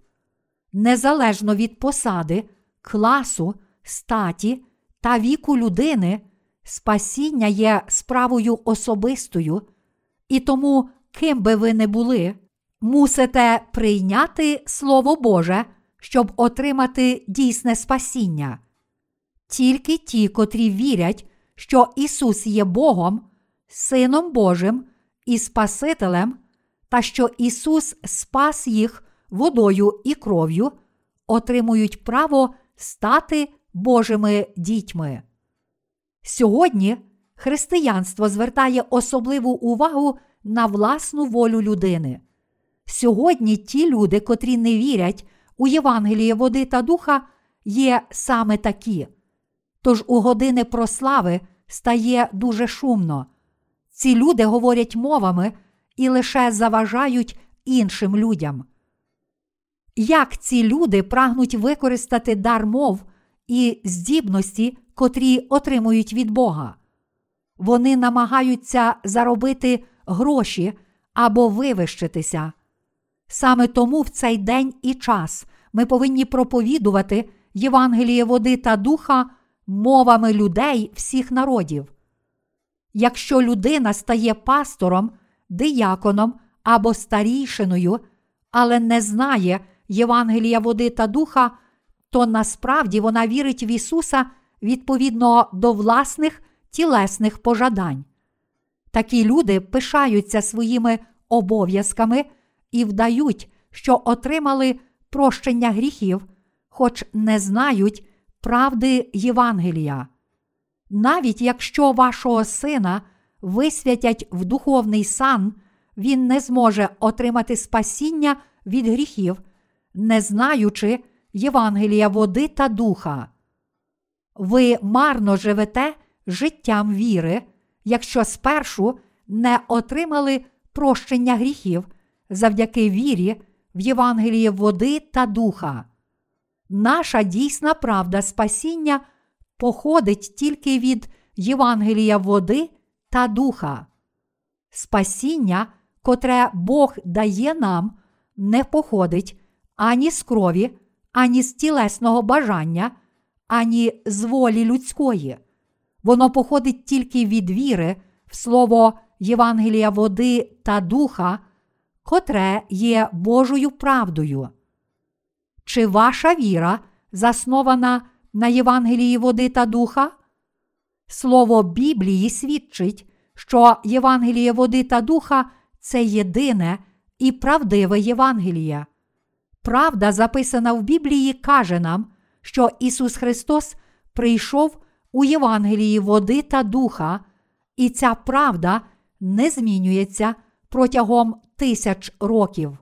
Незалежно від посади, класу, статі та віку людини, спасіння є справою особистою, і тому, ким би ви не були, мусите прийняти Слово Боже, щоб отримати дійсне спасіння. Тільки ті, котрі вірять, що Ісус є Богом, Сином Божим і Спасителем, та що Ісус спас їх водою і кров'ю, отримують право стати Божими дітьми. Сьогодні християнство звертає особливу увагу на власну волю людини. Сьогодні ті люди, котрі не вірять у Євангеліє води та духа, є саме такі. Тож у години прослави стає дуже шумно. Ці люди говорять мовами і лише заважають іншим людям. Як ці люди прагнуть використати дар мов і здібності, котрі отримують від Бога? Вони намагаються заробити гроші або вивищитися. Саме тому в цей день і час ми повинні проповідувати Євангеліє води та духа мовами людей всіх народів. Якщо людина стає пастором, дияконом або старійшиною, але не знає Євангелія води та духа, то насправді вона вірить в Ісуса відповідно до власних тілесних пожадань. Такі люди пишаються своїми обов'язками і вдають, що отримали прощення гріхів, хоч не знають правди Євангелія. Навіть якщо вашого сина висвятять в духовний сан, він не зможе отримати спасіння від гріхів, не знаючи Євангелія води та духа. Ви марно живете життям віри, якщо спершу не отримали прощення гріхів завдяки вірі в Євангеліє води та духа. Наша дійсна правда спасіння походить тільки від Євангелія води та духа. Спасіння, котре Бог дає нам, не походить ані з крові, ані з тілесного бажання, ані з волі людської. Воно походить тільки від віри в слово Євангелія води та духа, котре є Божою правдою. Чи ваша віра заснована на Євангелії води та духа? Слово Біблії свідчить, що Євангеліє води та духа це єдине і правдиве Євангеліє. Правда, записана в Біблії, каже нам, що Ісус Христос прийшов у Євангелії води та духа, і ця правда не змінюється протягом тисяч років.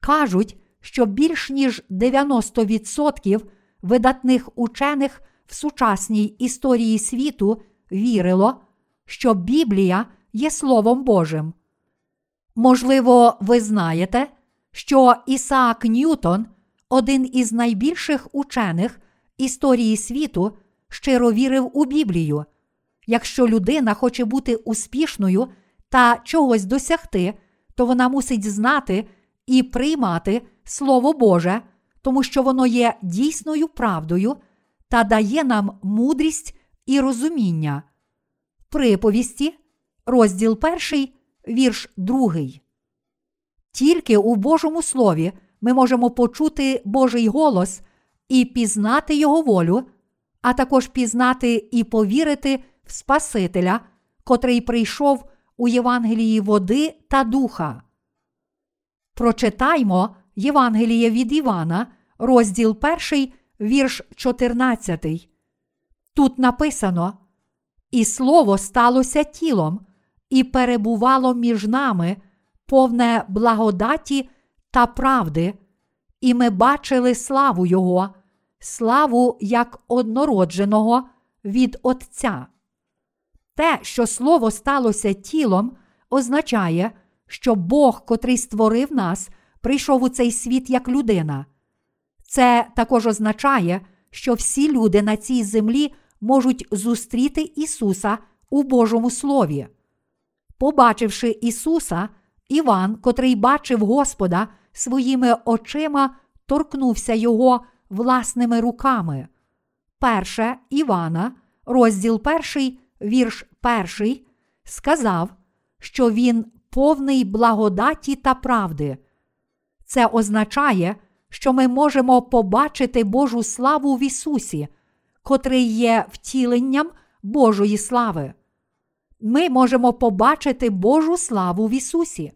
Кажуть, що більш ніж 90% видатних учених в сучасній історії світу вірило, що Біблія є Словом Божим. Можливо, ви знаєте, що Ісаак Ньютон, один із найбільших учених історії світу, щиро вірив у Біблію. Якщо людина хоче бути успішною та чогось досягти, то вона мусить знати і приймати Слово Боже, тому що воно є дійсною правдою та дає нам мудрість і розуміння. Приповісті, розділ перший, вірш другий. Тільки у Божому Слові ми можемо почути Божий голос і пізнати Його волю, а також пізнати і повірити в Спасителя, котрий прийшов у Євангелії води та духа. Прочитаймо Євангеліє від Івана, розділ 1, вірш 14. Тут написано: І слово сталося тілом, і перебувало між нами повне благодаті та правди, і ми бачили славу Його, славу як однородженого від Отця. Те, що слово сталося тілом, означає, що Бог, котрий створив нас, прийшов у цей світ як людина. Це також означає, що всі люди на цій землі можуть зустріти Ісуса у Божому Слові. Побачивши Ісуса, Іван, котрий бачив Господа своїми очима, торкнувся Його власними руками. Перше Івана, розділ перший, вірш перший, сказав, що він повний благодаті та правди. Це означає, що ми можемо побачити Божу славу в Ісусі, котрий є втіленням Божої слави. Ми можемо побачити Божу славу в Ісусі.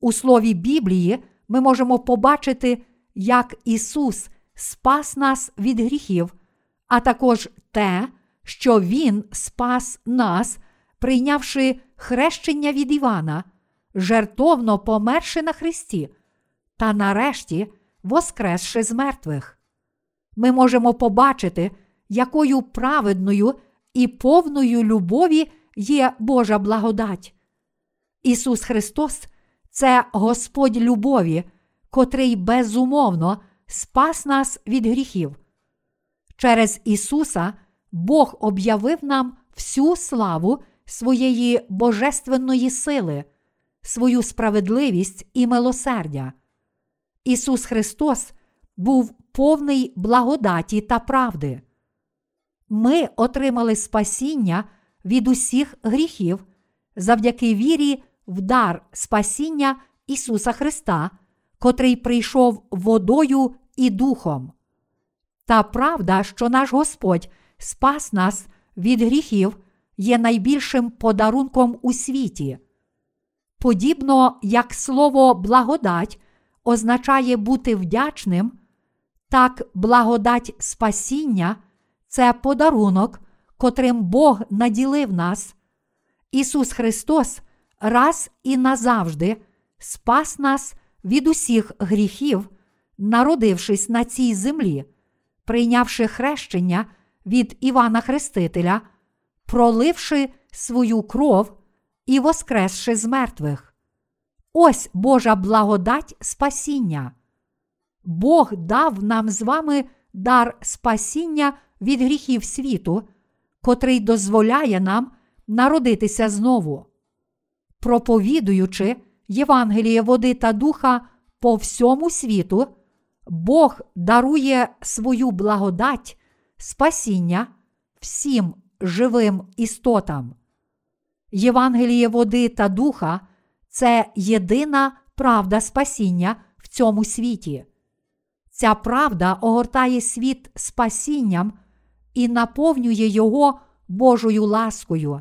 У слові Біблії ми можемо побачити, як Ісус спас нас від гріхів, а також те, що Він спас нас, прийнявши хрещення від Івана, жертовно померши на Христі, та нарешті воскресши з мертвих. Ми можемо побачити, якою праведною і повною любові є Божа благодать. Ісус Христос це Господь любові, котрий безумовно спас нас від гріхів. Через Ісуса Бог об'явив нам всю славу своєї божественної сили, свою справедливість і милосердя. Ісус Христос був повний благодаті та правди. Ми отримали спасіння від усіх гріхів завдяки вірі в дар спасіння Ісуса Христа, котрий прийшов водою і духом. Та правда, що наш Господь спас нас від гріхів, є найбільшим подарунком у світі. Подібно як слово благодать означає бути вдячним, так благодать спасіння це подарунок, котрим Бог наділив нас. Ісус Христос раз і назавжди спас нас від усіх гріхів народившись на цій землі, прийнявши хрещення від Івана Хрестителя, проливши свою кров і воскресши з мертвих. Ось Божа благодать спасіння. Бог дав нам з вами дар спасіння від гріхів світу, котрий дозволяє нам народитися знову. Проповідуючи Євангеліє води та духа по всьому світу, Бог дарує свою благодать, спасіння всім живим істотам. Євангеліє води та духа це єдина правда спасіння в цьому світі. Ця правда огортає світ спасінням і наповнює його Божою ласкою.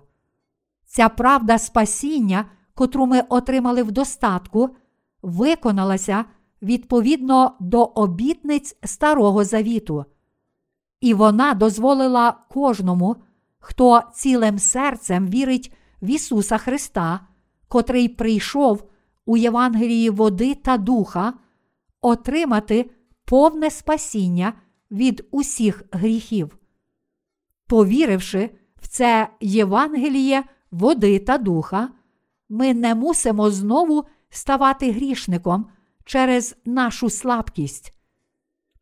Ця правда спасіння, котру ми отримали в достатку, виконалася відповідно до обітниць Старого Завіту, і вона дозволила кожному, хто цілим серцем вірить в Ісуса Христа, котрий прийшов у Євангелії води та духа, отримати повне спасіння від усіх гріхів. Повіривши в це Євангеліє води та духа, ми не мусимо знову ставати грішником через нашу слабкість.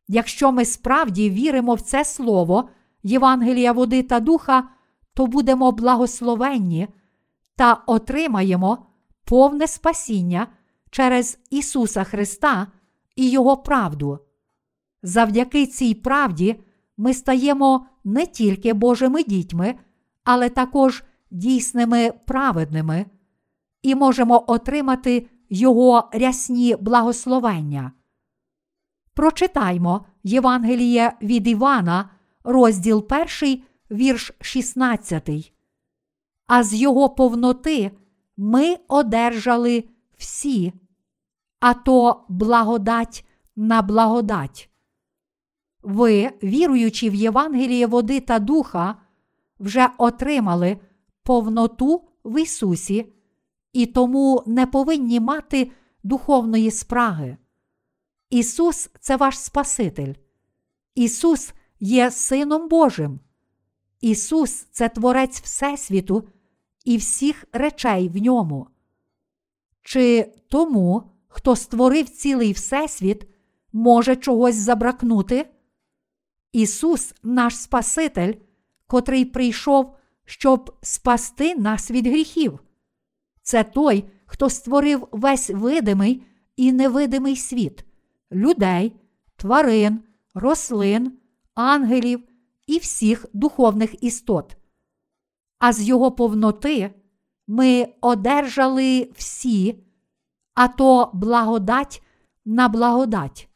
Якщо ми справді віримо в це Слово, Євангелія води та духа, то будемо благословенні та отримаємо повне спасіння через Ісуса Христа і Його правду. Завдяки цій правді ми стаємо не тільки Божими дітьми, але також дійсними праведними і можемо отримати Його рясні благословення. Прочитаймо Євангеліє від Івана, розділ 1, вірш 16. А з його повноти ми одержали всі, а то благодать на благодать. Ви, віруючи в Євангеліє води та духа, вже отримали повноту в Ісусі і тому не повинні мати духовної спраги. Ісус це ваш Спаситель. Ісус є Сином Божим. Ісус це Творець Всесвіту і всіх речей в ньому. Чи тому, хто створив цілий Всесвіт, може чогось забракнути? Ісус, наш Спаситель, котрий прийшов, щоб спасти нас від гріхів. Це той, хто створив весь видимий і невидимий світ, людей, тварин, рослин, ангелів і всіх духовних істот. А з його повноти ми одержали всі, а то благодать на благодать.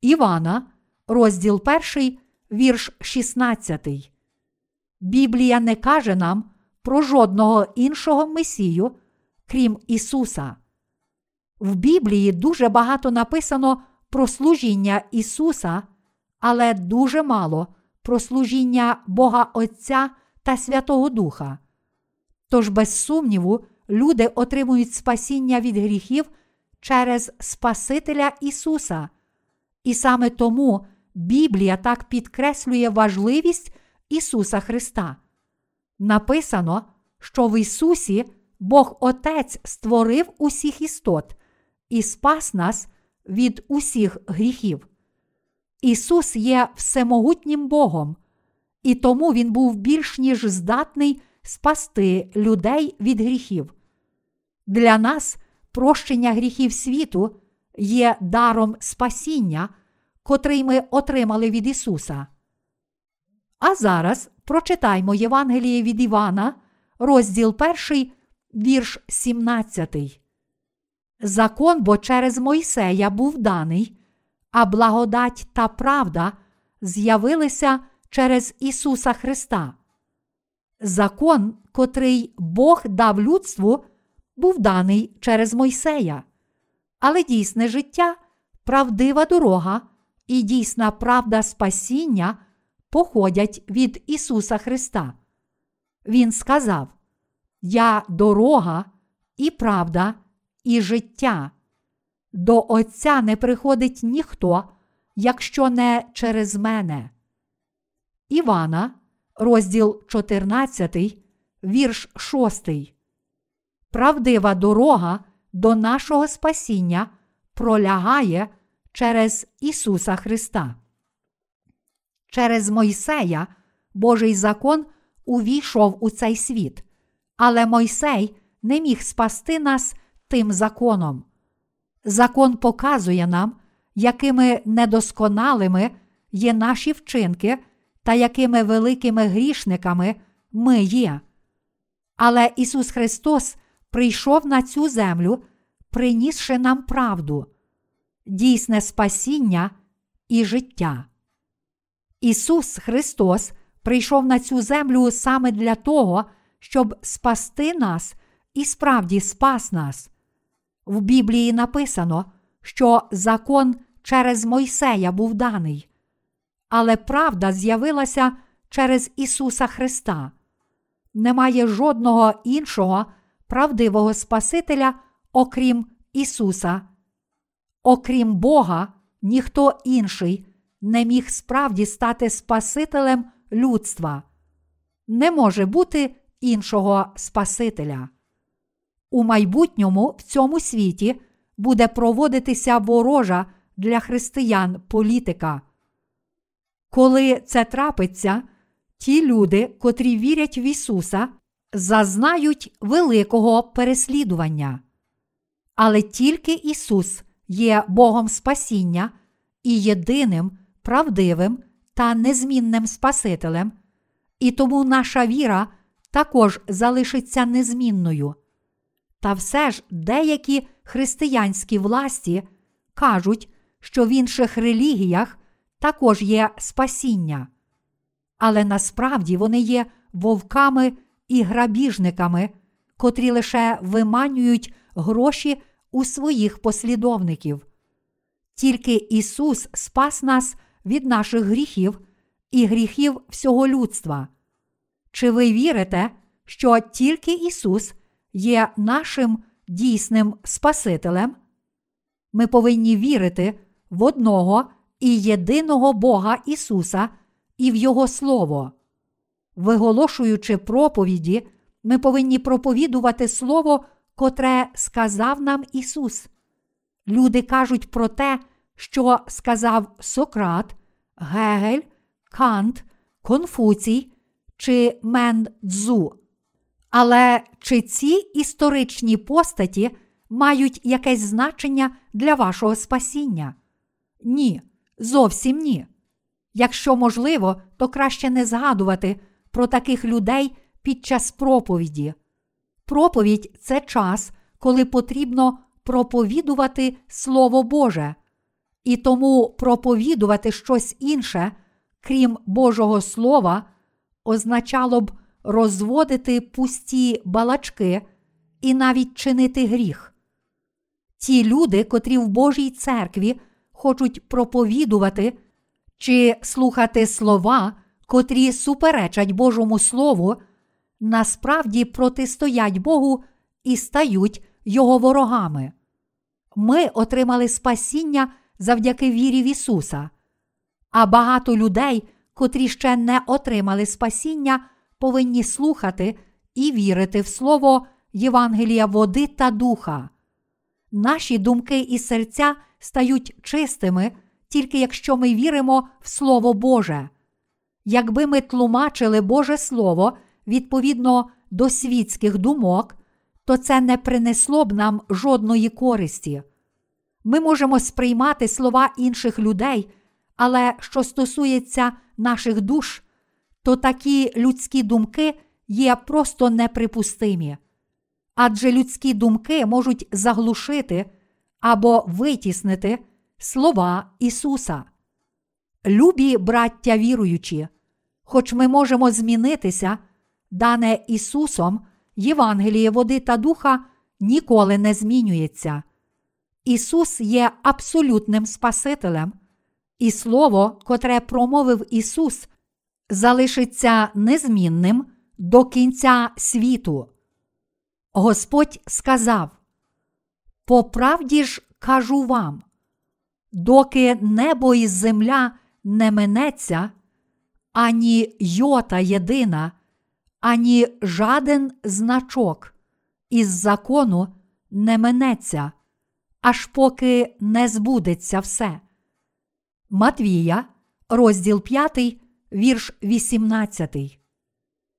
Івана, розділ 1, вірш 16. Біблія не каже нам про жодного іншого Месію, крім Ісуса. В Біблії дуже багато написано про служіння Ісуса, але дуже мало про служіння Бога Отця та Святого Духа. Тож, без сумніву, люди отримують спасіння від гріхів через Спасителя Ісуса. І саме тому Біблія так підкреслює важливість Ісуса Христа. Написано, що в Ісусі Бог Отець створив усіх істот і спас нас від усіх гріхів. Ісус є всемогутнім Богом, і тому Він був більш ніж здатний спасти людей від гріхів. Для нас прощення гріхів світу є даром спасіння, котрий ми отримали від Ісуса. А зараз прочитаймо Євангеліє від Івана, розділ 1, вірш 17. Закон бо через Мойсея був даний, а благодать та правда з'явилися через Ісуса Христа. Закон, котрий Бог дав людству, був даний через Мойсея, але дійсне життя, правдива дорога і дійсна правда спасіння походять від Ісуса Христа. Він сказав: Я дорога і правда, і життя. до Отця не приходить ніхто, якщо не через мене. Івана, розділ 14, вірш 6. Правдива дорога до нашого спасіння пролягає через Ісуса Христа. Через Мойсея Божий закон увійшов у цей світ, але Мойсей не міг спасти нас тим законом. Закон показує нам, якими недосконалими є наші вчинки та якими великими грішниками ми є. Але Ісус Христос прийшов на цю землю, принісши нам правду, дійсне спасіння і життя. Ісус Христос прийшов на цю землю саме для того, щоб спасти нас і справді спас нас. В Біблії написано, що закон через Мойсея був даний, але правда з'явилася через Ісуса Христа. Немає жодного іншого правдивого Спасителя, окрім Ісуса. Окрім Бога, ніхто інший не міг справді стати Спасителем людства. Не може бути іншого Спасителя. У майбутньому в цьому світі буде проводитися ворожа для християн політика. Коли це трапиться, ті люди, котрі вірять в Ісуса, зазнають великого переслідування. Але тільки Ісус є Богом Спасіння і єдиним правдивим та незмінним Спасителем, і тому наша віра також залишиться незмінною. Та все ж деякі християнські власті кажуть, що в інших релігіях також є спасіння, але насправді вони є вовками і грабіжниками, котрі лише виманюють гроші у своїх послідовників. Тільки Ісус спас нас від наших гріхів і гріхів всього людства. Чи ви вірите, що тільки Ісус є нашим дійсним Спасителем? Ми повинні вірити в одного і єдиного Бога Ісуса і в Його Слово. Виголошуючи проповіді, ми повинні проповідувати Слово, котре сказав нам Ісус. Люди кажуть про те, що сказав Сократ, Гегель, Кант, Конфуцій чи Мен Цзу. Але чи ці історичні постаті мають якесь значення для вашого спасіння? Ні, зовсім ні. Якщо можливо, то краще не згадувати про таких людей під час проповіді. Проповідь це час, коли потрібно проповідувати Слово Боже, і тому проповідувати щось інше, крім Божого Слова, означало б розводити пусті балачки і навіть чинити гріх. Ті люди, котрі в Божій церкві хочуть проповідувати чи слухати слова, котрі суперечать Божому Слову, насправді протистоять Богу і стають Його ворогами. Ми отримали спасіння завдяки вірі в Ісуса, а багато людей, котрі ще не отримали спасіння, повинні слухати і вірити в Слово Євангелія води та духа. Наші думки і серця стають чистими, тільки якщо ми віримо в Слово Боже. Якби ми тлумачили Боже Слово відповідно до світських думок, то це не принесло б нам жодної користі. Ми можемо сприймати слова інших людей, але що стосується наших душ, то такі людські думки є просто неприпустимі. Адже людські думки можуть заглушити або витіснити слова Ісуса. Любі браття віруючі, хоч ми можемо змінитися, дане Ісусом, Євангеліє води та духа ніколи не змінюється. Ісус є абсолютним Спасителем, і Слово, котре промовив Ісус, залишиться незмінним до кінця світу. Господь сказав: По правді ж кажу вам, доки небо і земля не минеться, ані йота єдина, ані жаден значок із закону не минеться, аж поки не збудеться все. Матвія, розділ 5, вірш 18.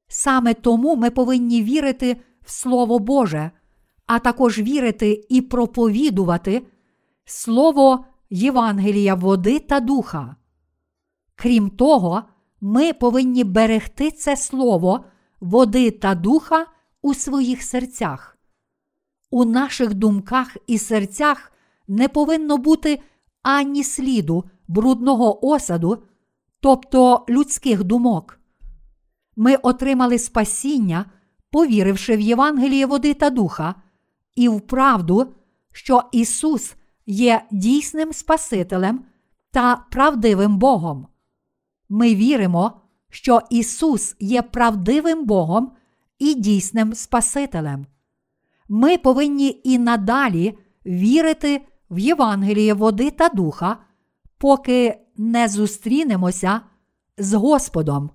Саме тому ми повинні вірити в Слово Боже, а також вірити і проповідувати Слово Євангелія води та духа. Крім того, ми повинні берегти це слово води та духа у своїх серцях. У наших думках і серцях не повинно бути ані сліду брудного осаду, тобто людських думок. Ми отримали спасіння, повіривши в Євангеліє води та духа, і в правду, що Ісус є дійсним Спасителем та правдивим Богом. Ми віримо, що Ісус є правдивим Богом і дійсним Спасителем. Ми повинні і надалі вірити в Євангеліє води та духа, поки не зустрінемося з Господом.